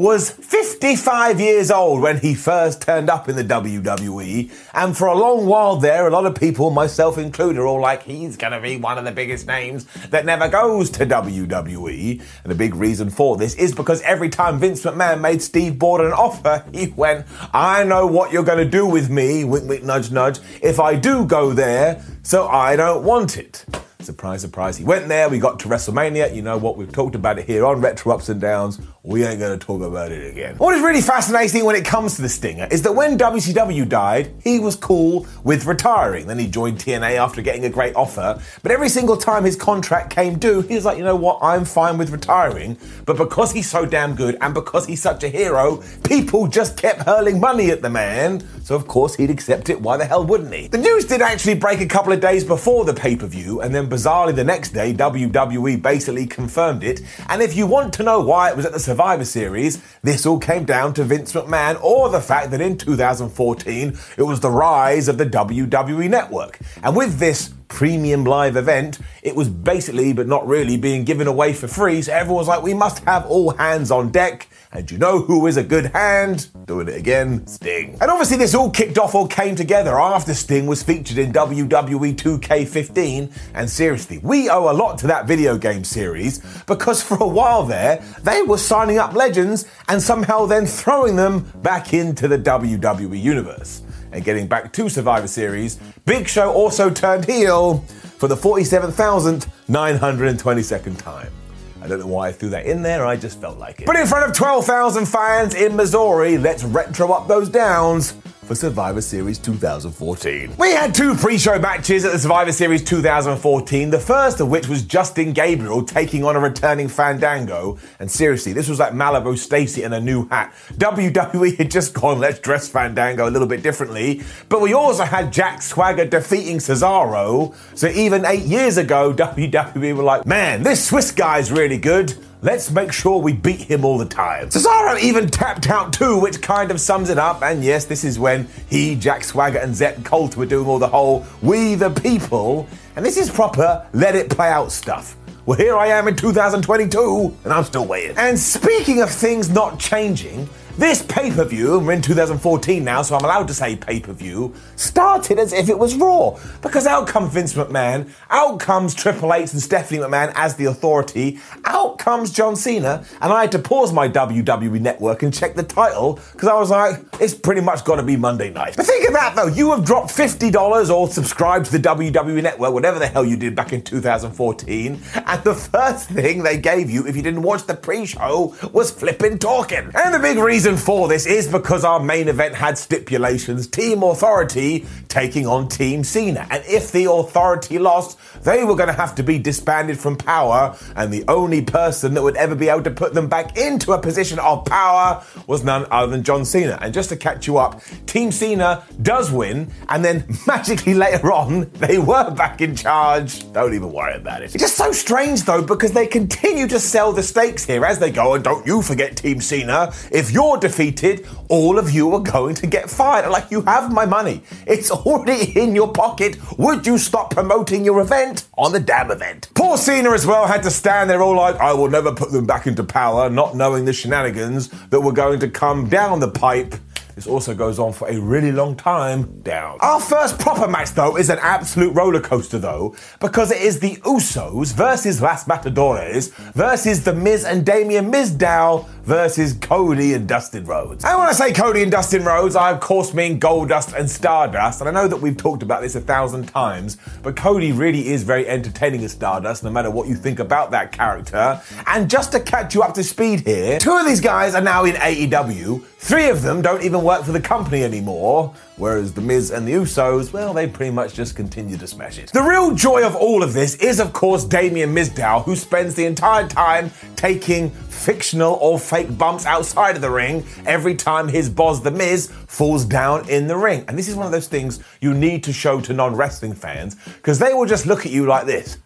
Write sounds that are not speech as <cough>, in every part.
was 55 years old when he first turned up in the WWE, and for a long while there, a lot of people, myself included, are all like, he's going to be one of the biggest names that never goes to WWE. And the big reason for this is because every time Vince McMahon made Steve Borden an offer, he went, I know what you're going to do with me, wink, wink, nudge, nudge, if I do go there, so I don't want it. Surprise, surprise. He went there, we got to WrestleMania. You know what? We've talked about it here on Retro Ups and Downs. We ain't going to talk about it again. What is really fascinating when it comes to the Stinger is that when WCW died, he was cool with retiring. Then he joined TNA after getting a great offer. But every single time his contract came due, he was like, you know what? I'm fine with retiring. But because he's so damn good and because he's such a hero, people just kept hurling money at the man. So of course he'd accept it. Why the hell wouldn't he? The news did actually break a couple of days before the pay per view, and then bizarrely the next day, WWE basically confirmed it. And if you want to know why it was at the Survivor Series, this all came down to Vince McMahon or the fact that in 2014 it was the rise of the WWE Network. And with this premium live event, it was basically, but not really, being given away for free. So everyone was like, we must have all hands on deck. And you know who is a good hand? Doing it again, Sting. And obviously, this all kicked off or came together after Sting was featured in WWE 2K15. And seriously, we owe a lot to that video game series because for a while there, they were signing up legends and somehow then throwing them back into the WWE universe. And getting back to Survivor Series, Big Show also turned heel for the 47,922nd time. I don't know why I threw that in there, I just felt like it. But in front of 12,000 fans in Missouri, let's retro up those downs for Survivor Series 2014. We had two pre show matches at the Survivor Series 2014, the first of which was Justin Gabriel taking on a returning Fandango. And seriously, this was like Malibu Stacy in a new hat. WWE had just gone, let's dress Fandango a little bit differently. But we also had Jack Swagger defeating Cesaro. So even eight years ago, <laughs> WWE were like, man, this Swiss guy's really good. Let's make sure we beat him all the time. Cesaro even tapped out too, which kind of sums it up. And yes, this is when he, Jack Swagger, and Zeb Colter were doing all the whole We the People. And this is proper let it play out stuff. Well, here I am in 2022, and I'm still waiting. And speaking of things not changing, this pay per view, and we're in 2014 now, so I'm allowed to say pay per view, started as if it was Raw. Because out comes Vince McMahon, out comes Triple H and Stephanie McMahon as the authority, out comes John Cena, and I had to pause my WWE network and check the title because I was like, it's pretty much got to be Monday night. But think of that though, you have dropped $50 or subscribed to the WWE network, whatever the hell you did back in 2014, and the <laughs> first thing they gave you if you didn't watch the pre show was flipping talking. And the big reason for this is because our main event had stipulations Team Authority taking on Team Cena. And if the Authority lost, they were going to have to be disbanded from power, and the only person that would ever be able to put them back into a position of power was none other than John Cena. And just to catch you up, Team Cena does win, and then <laughs> magically later on, they were back in charge. Don't even worry about it. It's just so strange though, because they continue to sell the stakes here as they go, and don't you forget Team Cena, if you're defeated, all of you are going to get fired. Like, you have my money. It's already <laughs> in your pocket. Would you stop promoting your event on the damn event? Poor Cena as well had to stand there all like, I will never put them back into power, not knowing the shenanigans that were going to come down the pipe this also goes on for a really long time down. Our first proper match, though, is an absolute roller coaster, though, because it is the Usos versus Las Matadores versus The Miz and Damien Mizdow versus Cody and Dustin Rhodes. And when I say Cody and Dustin Rhodes, I of course mean Goldust and Stardust. And I know that we've talked about this a thousand times, but Cody really is very entertaining as Stardust, no matter what you think about that character. And just to catch you up to speed here, two of these guys are now in AEW. Three of them don't even work for the company anymore, whereas The Miz and the Usos, well, they pretty much just continue to smash it. The real joy of all of this is, of course, Damien Mizdow, who spends the entire time taking fictional or fake bumps outside of the ring every time his boss, The Miz, falls down in the ring. And this is one of those things you need to show to non wrestling fans, because they will just look at you like this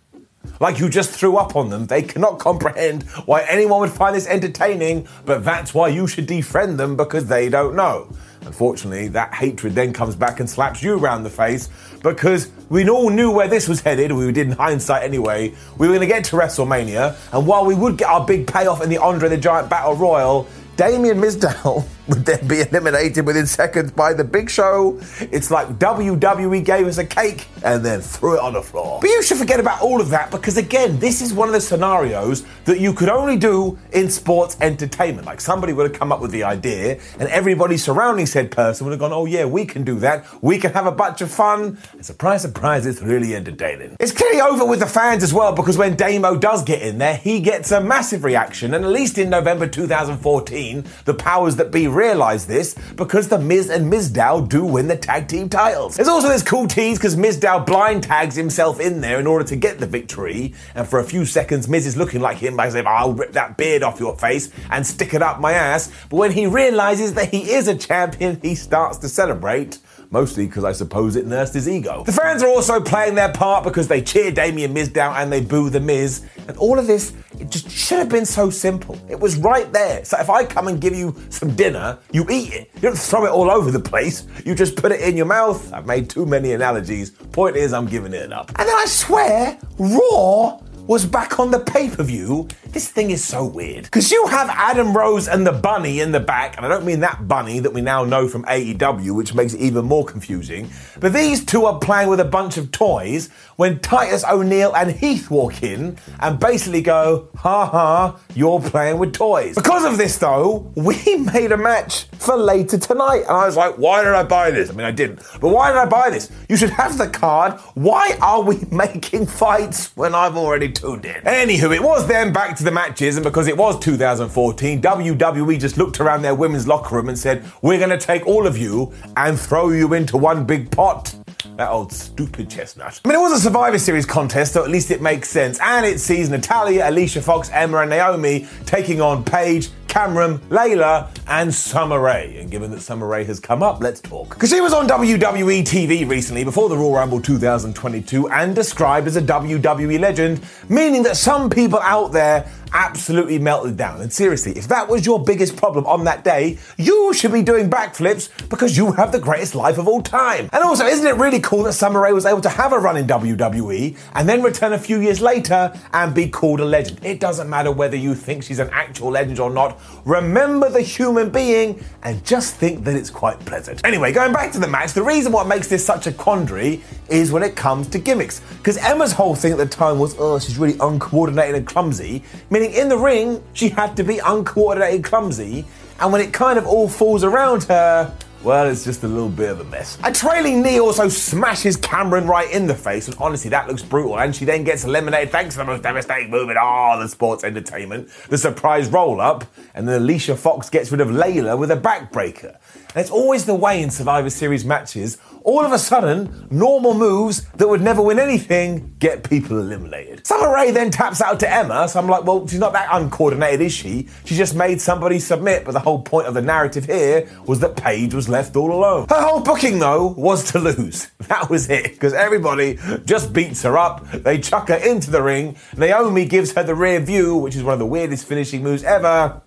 like you just threw up on them. They cannot comprehend why anyone would find this entertaining, but that's why you should defriend them because they don't know. Unfortunately, that hatred then comes back and slaps you around the face because we all knew where this was headed. We did in hindsight anyway. We were going to get to WrestleMania, and while we would get our big payoff in the Andre the Giant Battle Royal, Damien Mizdow <laughs> would then be eliminated within seconds by the Big Show. It's like WWE gave us a cake and then threw it on the floor. But you should forget about all of that because, again, this is one of the scenarios that you could only do in sports entertainment. Like somebody would have come up with the idea and everybody surrounding said person would have gone, oh, yeah, we can do that. We can have a bunch of fun. And surprise, surprise, it's really entertaining. It's clearly over with the fans as well because when Damo does get in there, he gets a massive reaction. And at least in November 2014, the powers that be realize this because the Miz and Mizdow do win the tag team titles. There's also this cool tease because Mizdow blind tags himself in there in order to get the victory, and for a few seconds, Miz is looking like him by saying, I'll rip that beard off your face and stick it up my ass. But when he realizes that he is a champion, he starts to celebrate mostly because I suppose it nursed his ego. The fans are also playing their part because they cheer Damien Mizdow and they boo The Miz. And all of this, it just should have been so simple. It was right there. So if I come and give you some dinner, you eat it. You don't throw it all over the place. You just put it in your mouth. I've made too many analogies. Point is, I'm giving it up. And then I swear, Raw was back on the pay per view. This thing is so weird. Because you have Adam Rose and the bunny in the back, and I don't mean that bunny that we now know from AEW, which makes it even more confusing, but these two are playing with a bunch of toys when Titus O'Neil and Heath walk in and basically go, ha ha, you're playing with toys. Because of this, though, we <laughs> made a match for later tonight. And I was like, why did I buy this? I mean, I didn't. But why did I buy this? You should have the card. Why are we <laughs> making fights when I've already tuned in? Anywho, it was then back to the matches. And because it was 2014, WWE just looked around their women's locker room and said, we're going to take all of you and throw you into one big pot. That old stupid chestnut. I mean, it was a Survivor Series contest, so at least it makes sense. And it sees Natalya, Alicia Fox, Emma, and Naomi taking on Paige, Cameron, Layla, and Summer Rae. And given that Summer Rae has come up, let's talk. Because she was on WWE TV recently before the Royal Rumble 2022 and described as a WWE legend, meaning that some people out there absolutely melted down. And seriously, if that was your biggest problem on that day, you should be doing backflips because you have the greatest life of all time. And also, isn't it really cool that Summer Rae was able to have a run in WWE and then return a few years later and be called a legend? It doesn't matter whether you think she's an actual legend or not. Remember the human being and just think that it's quite pleasant. Anyway, going back to the match, the reason what makes this such a quandary is when it comes to gimmicks. Because Emma's whole thing at the time was, oh, she's really uncoordinated and clumsy, meaning in the ring, she had to be uncoordinated, clumsy, and when it kind of all falls around her, well, it's just a little bit of a mess. A trailing knee also smashes Cameron right in the face, and honestly, that looks brutal. And she then gets eliminated thanks to the most devastating move in all the sports entertainment, the surprise roll up, and then Alicia Fox gets rid of Layla with a backbreaker. It's always the way in Survivor Series matches. All of a sudden, normal moves that would never win anything get people eliminated. Summer Rae then taps out to Emma, so I'm like, well, she's not that uncoordinated, is she? She just made somebody submit, but the whole point of the narrative here was that Paige was left all alone. Her whole booking, though, was to lose. <laughs> That was it, because everybody just beats her up. They chuck her into the ring. Naomi gives her the rear view, which is one of the weirdest finishing moves ever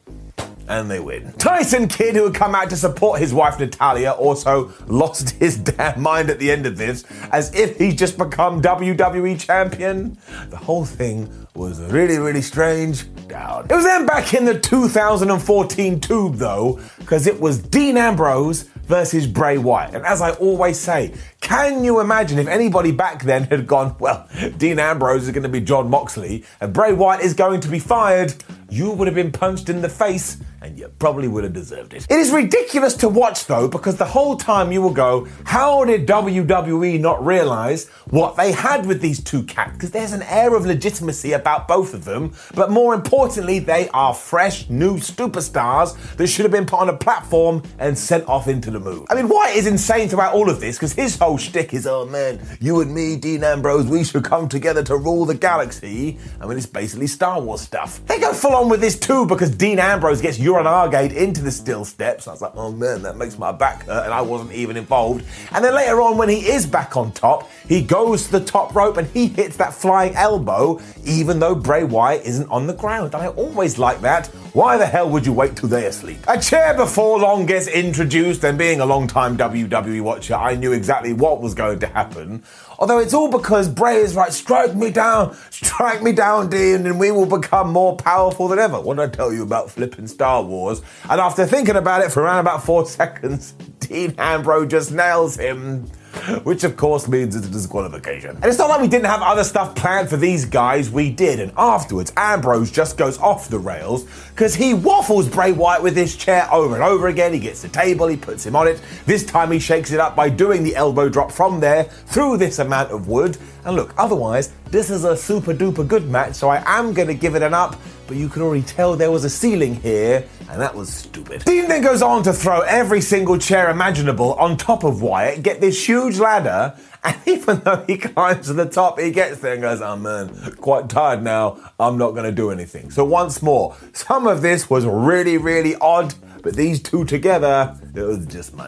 and they win. Tyson Kidd, who had come out to support his wife Natalya, also lost his <laughs> damn mind at the end of this, as if he's just become WWE champion. The whole thing was really, really strange. Down. It was then back in the 2014 tube, though, because it was Dean Ambrose versus Bray Wyatt. And as I always say, can you imagine if anybody back then had gone, <laughs> well, Dean Ambrose is going to be Jon Moxley and Bray Wyatt is going to be fired? You would have been punched in the face and you probably would have deserved it. It is ridiculous to watch though, because the whole time you will go, how did WWE not realize what they had with these two cats? Because there's an air of legitimacy about both of them, but more importantly, they are fresh, new superstars that should have been put on a platform and sent off into the moon. I mean, Wyatt is insane throughout all of this, because his whole shtick is, oh man, you and me, Dean Ambrose, we should come together to rule the galaxy. I mean, it's basically Star Wars stuff. They go full on with this too, because Dean Ambrose gets Uriah Stargate into the still steps. I was like, oh man, that makes my back hurt, and I wasn't even involved. And then later on, when he is back on top, he goes to the top rope and he hits that flying elbow, even though Bray Wyatt isn't on the ground. I always like that. Why the hell would you wait till they're asleep? A chair before long gets introduced, and being a long time WWE watcher, I knew exactly what was going to happen. Although it's all because Bray is right, strike me down, strike me down, Dean, and we will become more powerful than ever. What did I tell you about flipping Star Wars? And after thinking about it for around about four <laughs> seconds, Dean Ambrose just nails him <laughs> which of course means it's a disqualification. And it's not like we didn't have other stuff planned for these guys, we did. And afterwards, Ambrose just goes off the rails because he waffles Bray Wyatt with his chair over and over again. He gets the table, he puts him on it. This time he shakes it up by doing the elbow drop from there through this amount of wood. And look, otherwise, this is a super duper good match, so I am going to give it an up but you could already tell there was a ceiling here, and that was stupid. Dean then goes on to throw every single chair imaginable on top of Wyatt, get this huge ladder, and <laughs> even though he climbs to the top, he gets there and goes, Oh man, quite tired now, I'm not gonna do anything. So, once more, some of this was really, really odd, but these two together, it was just my.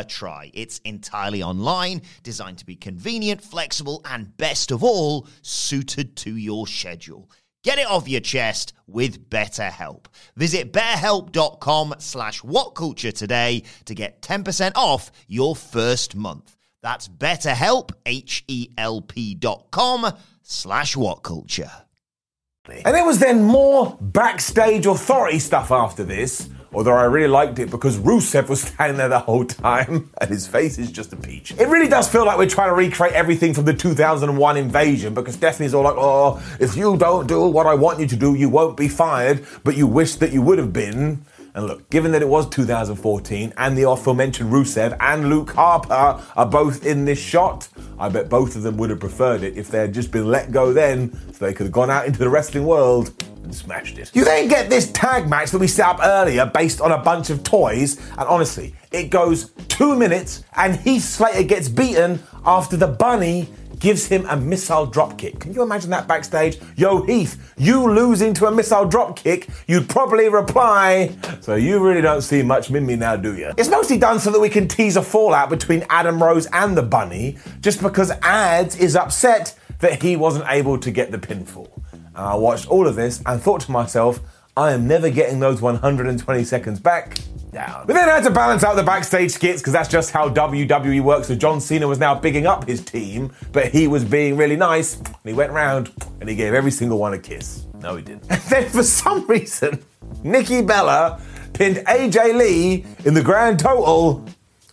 a try. It's entirely online, designed to be convenient, flexible, and best of all, suited to your schedule. Get it off your chest with BetterHelp. Visit betterhelp.com slash whatculture today to get 10% off your first month. That's betterhelp, H-E-L-P dot com slash whatculture. And there was then more backstage authority stuff after this Although I really liked it because Rusev was <laughs> standing there the whole time and his face is just a peach. It really does feel like we're trying to recreate everything from the 2001 invasion because Stephanie's all like, oh, if you don't do what I want you to do, you won't be fired, but you wish that you would have been. And look, given that it was 2014 and the aforementioned Rusev and Luke Harper are both in this shot, I bet both of them would have preferred it if they had just been let go then so they could have gone out into the wrestling world and smashed it. You then get this tag match that we set up earlier based on a bunch of toys, and honestly, it goes two minutes and Heath Slater gets beaten after the bunny gives him a missile drop kick. Can you imagine that backstage? Yo, Heath, you losing to a missile drop kick, you'd probably reply, So you really don't see much in me now, do you? It's mostly done so that we can tease a fallout between Adam Rose and the bunny, just because Ads is upset that he wasn't able to get the pinfall. And I watched all of this and thought to myself, I am never getting those 120 seconds back down. We then had to balance out the backstage skits because that's just how WWE works. So John Cena was now bigging up his team, but he was being really nice. And he went round and he gave every single one a kiss. No, he didn't. And then for some reason, Nikki Bella pinned AJ Lee in the grand total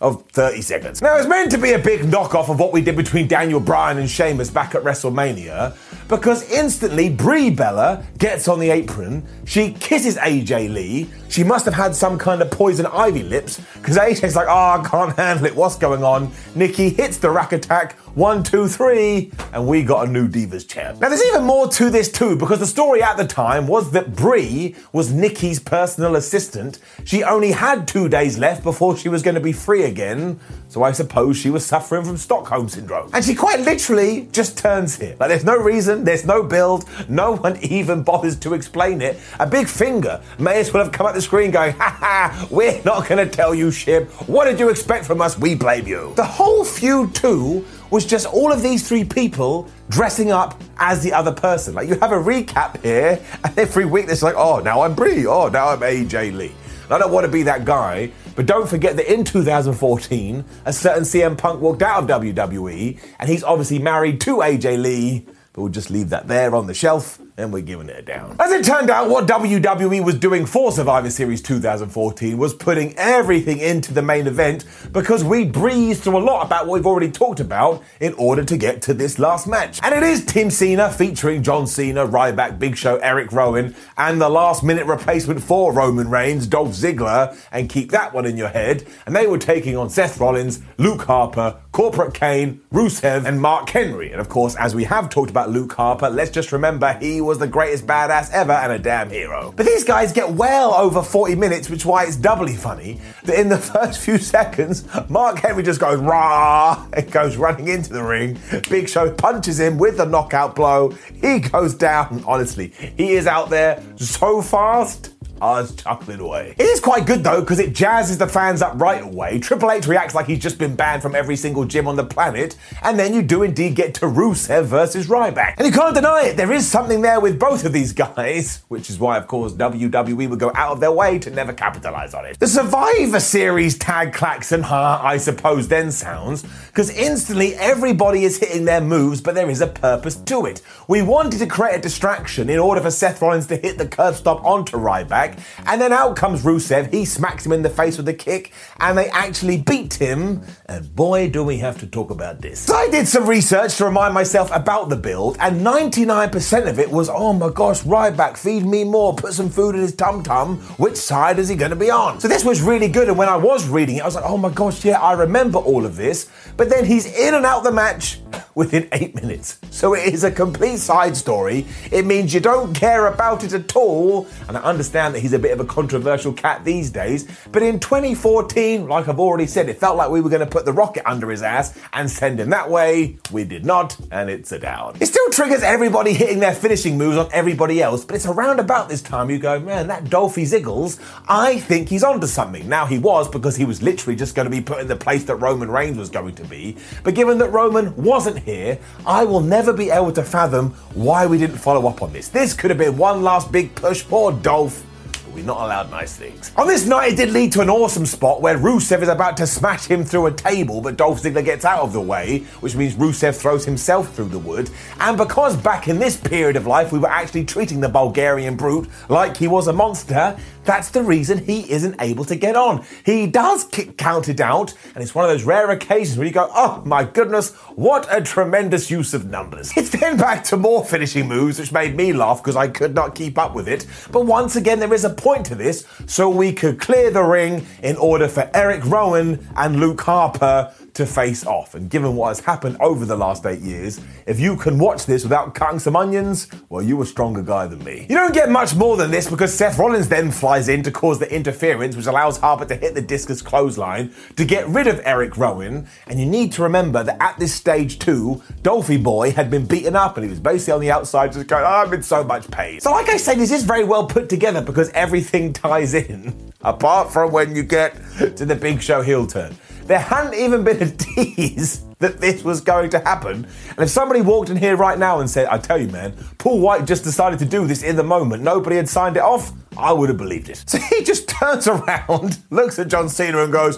of 30 seconds. Now, it's meant to be a big knockoff of what we did between Daniel Bryan and Sheamus back at WrestleMania, because instantly Brie Bella gets on the apron, she kisses AJ Lee, she must have had some kind of poison ivy lips, because AJ's like, oh, I can't handle it, what's going on? Nikki hits the rack attack, one, two, three, and we got a new Divas champ. Now, there's even more to this too, because the story at the time was that Brie was Nikki's personal assistant. She only had two days left before she was going to be free again, so I suppose she was suffering from Stockholm syndrome. And she quite literally just turns here. Like, there's no reason, there's no build, no one <laughs> even bothers to explain it. A big finger may as well have come at the screen going, ha ha, we're not going to tell you shit. What did you expect from us? We blame you. The whole feud, too, was just all of these three people dressing up as the other person. Like you have a recap here, and every week it's like, oh, now I'm Brie, oh, now I'm AJ Lee. And I don't want to be that guy, but don't forget that in 2014, a certain CM Punk walked out of WWE, and he's obviously married to AJ Lee, but we'll just leave that there on the shelf and we're giving it a down. As it turned out, what WWE was doing for Survivor Series 2014 was putting everything into the main event because we breezed through a lot about what we've already talked about in order to get to this last match. And it is Team Cena featuring John Cena, Ryback, Big Show, Eric Rowan, and the last minute replacement for Roman Reigns, Dolph Ziggler, and keep that one in your head. And they were taking on Seth Rollins, Luke Harper, Corporate Kane, Rusev, and Mark Henry. And of course, as we have talked about Luke Harper, let's just remember he was the greatest badass ever and a damn hero. But these guys get well over 40 minutes, which is why it's doubly funny that in the <laughs> first few seconds, Mark Henry just goes rah and goes running into the ring. Big Show punches him with the knockout blow. He goes down. Honestly, he is out there so fast I chuckling away. It is quite good though, because it jazzes the fans up right away. Triple H reacts like he's just been banned from every single gym on the planet, and then you do indeed get to Rusev versus Ryback. And you can't deny it, there is something there with both of these guys, which is why, of course, WWE would go out of their way to never capitalize on it. The Survivor Series tag klaxon, ha, I suppose, then sounds, because instantly everybody is hitting their moves, but there is a purpose to it. We wanted to create a distraction in order for Seth Rollins to hit the Curb Stomp onto Ryback and then out comes Rusev. He smacks him in the face with a kick, and they actually beat him. And boy, do we have to talk about this. So I did some research to remind myself about the build, and 99% of it was, oh my gosh, Ryback, feed me more, put some food in his tum tum. Which side is he going to be on? So this was really good, and when I was reading it, I was like, oh my gosh, yeah, I remember all of this. But then he's in and out the match <laughs> within eight minutes. So it is a complete side story. It means you don't care about it at all. And I understand that he's a bit of a controversial cat these days. But in 2014, like I've already said, it felt like we were going to put the rocket under his ass and send him that way. We did not, and it's a down. It still triggers everybody hitting their finishing moves on everybody else, but it's around about this time you go, man, that Dolphy Ziggles, I think he's onto something. Now he was because he was literally just going to be put in the place that Roman Reigns was going to be. But given that Roman wasn't here, I will never be able to fathom why we didn't follow up on this. This could have been one last big push for Dolph we're not allowed nice things. On this night, it did lead to an awesome spot where Rusev is about to smash him through a table, but Dolph Ziggler gets out of the way, which means Rusev throws himself through the wood. And because back in this period of life, we were actually treating the Bulgarian brute like he was a monster, that's the reason he isn't able to get on. He does kick counted out, and it's one of those rare occasions where you go, oh my goodness, what a tremendous use of numbers. <laughs> It's then back to more finishing moves, which made me laugh because I could not keep up with it. But once again, there is a point to this, so we could clear the ring in order for Eric Rowan and Luke Harper to face off. And given what has happened over the last eight years, if you can watch this without cutting some onions, well, you're a stronger guy than me. You don't get much more than this because Seth Rollins then flies in to cause the interference, which allows Harper to hit the discus clothesline to get rid of Eric Rowan. And you need to remember that at this stage, too, Dolphy Boy had been beaten up and he was basically on the outside just going, oh, I'm in so much pain. So, like I say, this is very well put together because everything <laughs> ties in, apart from when you get to the big show heel turn. There hadn't even been a <laughs> tease that this was going to happen. And if somebody walked in here right now and said, I tell you, man, Paul White just decided to do this in the moment, nobody had signed it off, I would have believed it. So he just <laughs> turns around, <laughs> looks at John Cena and goes,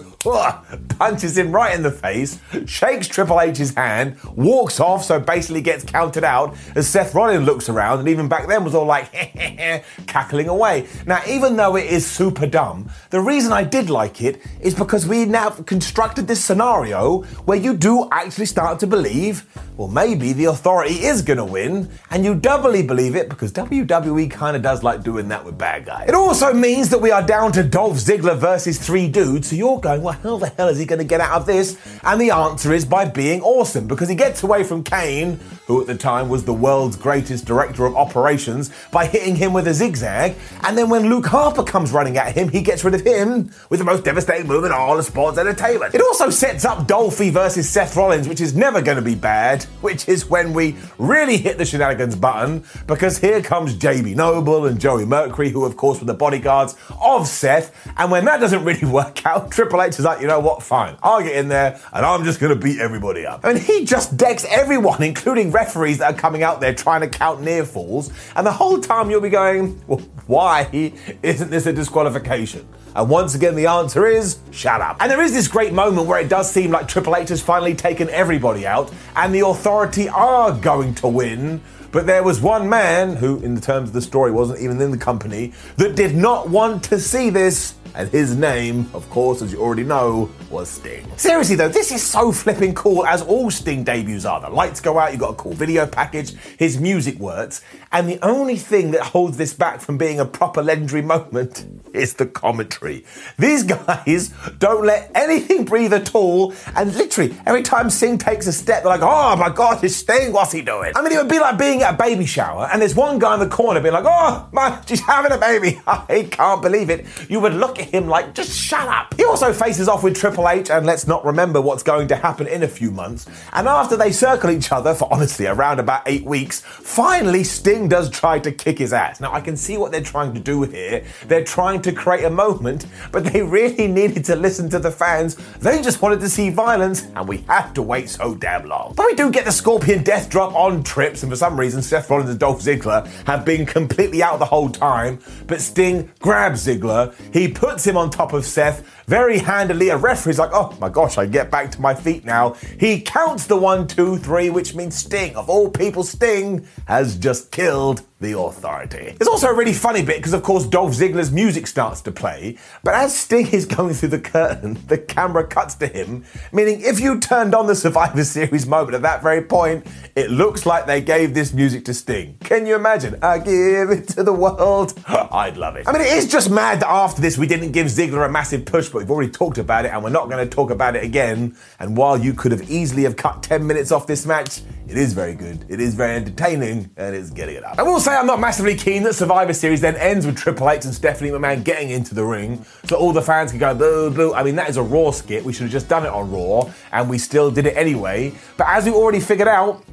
punches him right in the face, shakes Triple H's hand, walks off, so basically gets counted out as Seth Rollins looks around and even back then was all like, <laughs> cackling away. Now, even though it is super dumb, the reason I did like it is because we now constructed this scenario where you do actually start to believe, well, maybe the authority is going to win, and you doubly believe it because WWE kind of does like doing that with bad guys. It also means that we are down to Dolph Ziggler versus three dudes, so you're going, well, how the hell is he going to get out of this? And the answer is by being awesome because he gets away from Kane, who at the time was the world's greatest director of operations, by hitting him with a zigzag. And then when Luke Harper comes running at him, he gets rid of him with the most devastating move in all of sports entertainment. It also sets up Dolphy versus Seth Rollins, which is never going to be bad, which is when we really hit the shenanigans button because here comes Jamie Noble and Joey Mercury, who of course were the bodyguards of Seth. And when that doesn't really <laughs> work out, Triple H is like, you know what, fine, I'll get in there and I'm just going to beat everybody up. And he just decks everyone, <laughs> including referees that are coming out there trying to count near falls. And the whole time you'll be going, well, why isn't this a disqualification? And once again, the answer is shut up. And there is this great moment where it does seem like Triple H has finally taken everybody out, and the authority are going to win. But there was one man who, in the terms of the story, wasn't even in the company that did not want to see this and his name, of course, as you already know, was Sting. Seriously though, this is so flipping cool, as all Sting debuts are. The lights go out, you've got a cool video package, his music works, and the only thing that holds this back from being a proper legendary moment <laughs> is the commentary. These guys don't let anything breathe at all, and literally, every time Sting takes a step, they're like, oh my god, it's Sting, what's he doing? I mean, it would be like being a baby shower, and there's one guy in the corner being like, oh, man, she's having a baby. <laughs> I can't believe it. You would look at him like, just shut up. He also faces off with Triple H, and let's not remember what's going to happen in a few months. And after they circle each other for honestly around about eight weeks, finally Sting does try to kick his ass. Now I can see what they're trying to do here. They're trying to create a moment, but they really needed to listen to the fans. They just wanted to see violence, and we had to wait so damn long. But we do get the Scorpion death drop on trips, and for some reason, Seth Rollins and Dolph Ziggler have been completely out the whole time. But Sting grabs Ziggler, he puts him on top of Seth very handily. A referee's like, oh my gosh, I get back to my feet now. He counts the one, two, three, which means Sting, of all people, Sting has just killed the authority. It's also a really funny bit because, of course, Dolph Ziggler's music starts to play, but as Sting is going through the curtain, <laughs> the camera cuts to him, meaning if you turned on the Survivor Series moment at that very point, it looks like they gave this music to Sting. Can you imagine? I give it to the world. <laughs> I'd love it. I mean, it is just mad that after this we didn't give Ziggler a massive push, but we've already talked about it and we're not going to talk about it again. And while you could have easily have cut 10 minutes off this match, it is very good. It is very entertaining, and it's getting it up. I will say I'm not massively keen that Survivor Series then ends with Triple H and Stephanie McMahon getting into the ring, so all the fans can go boo boo. I mean, that is a Raw skit. We should have just done it on Raw, and we still did it anyway. But as we already figured out,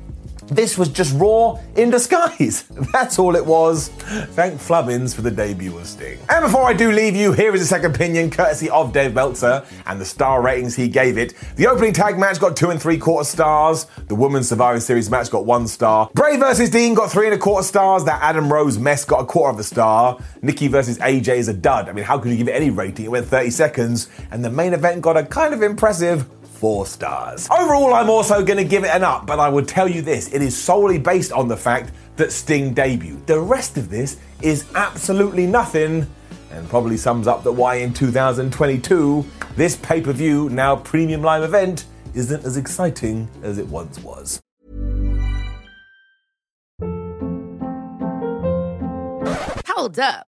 this was just Raw in disguise. <laughs> That's all it was. Thank Flubbins for the debut of Sting. And before I do leave you, here is a second opinion courtesy of Dave Meltzer and the star ratings he gave it. The opening tag match got two and three quarter stars. The Women's Survivor Series match got one star. Bray versus Dean got three and a quarter stars. That Adam Rose mess got a quarter of a star. Nikki versus AJ is a dud. I mean, how could you give it any rating? It went 30 seconds. And the main event got a kind of impressive four stars. Overall, I'm also going to give it an up, but I would tell you this it is solely based on the fact that Sting debuted. The rest of this is absolutely nothing, and probably sums up that why in 2022, this pay per view, now premium live event, isn't as exciting as it once was. Hold up.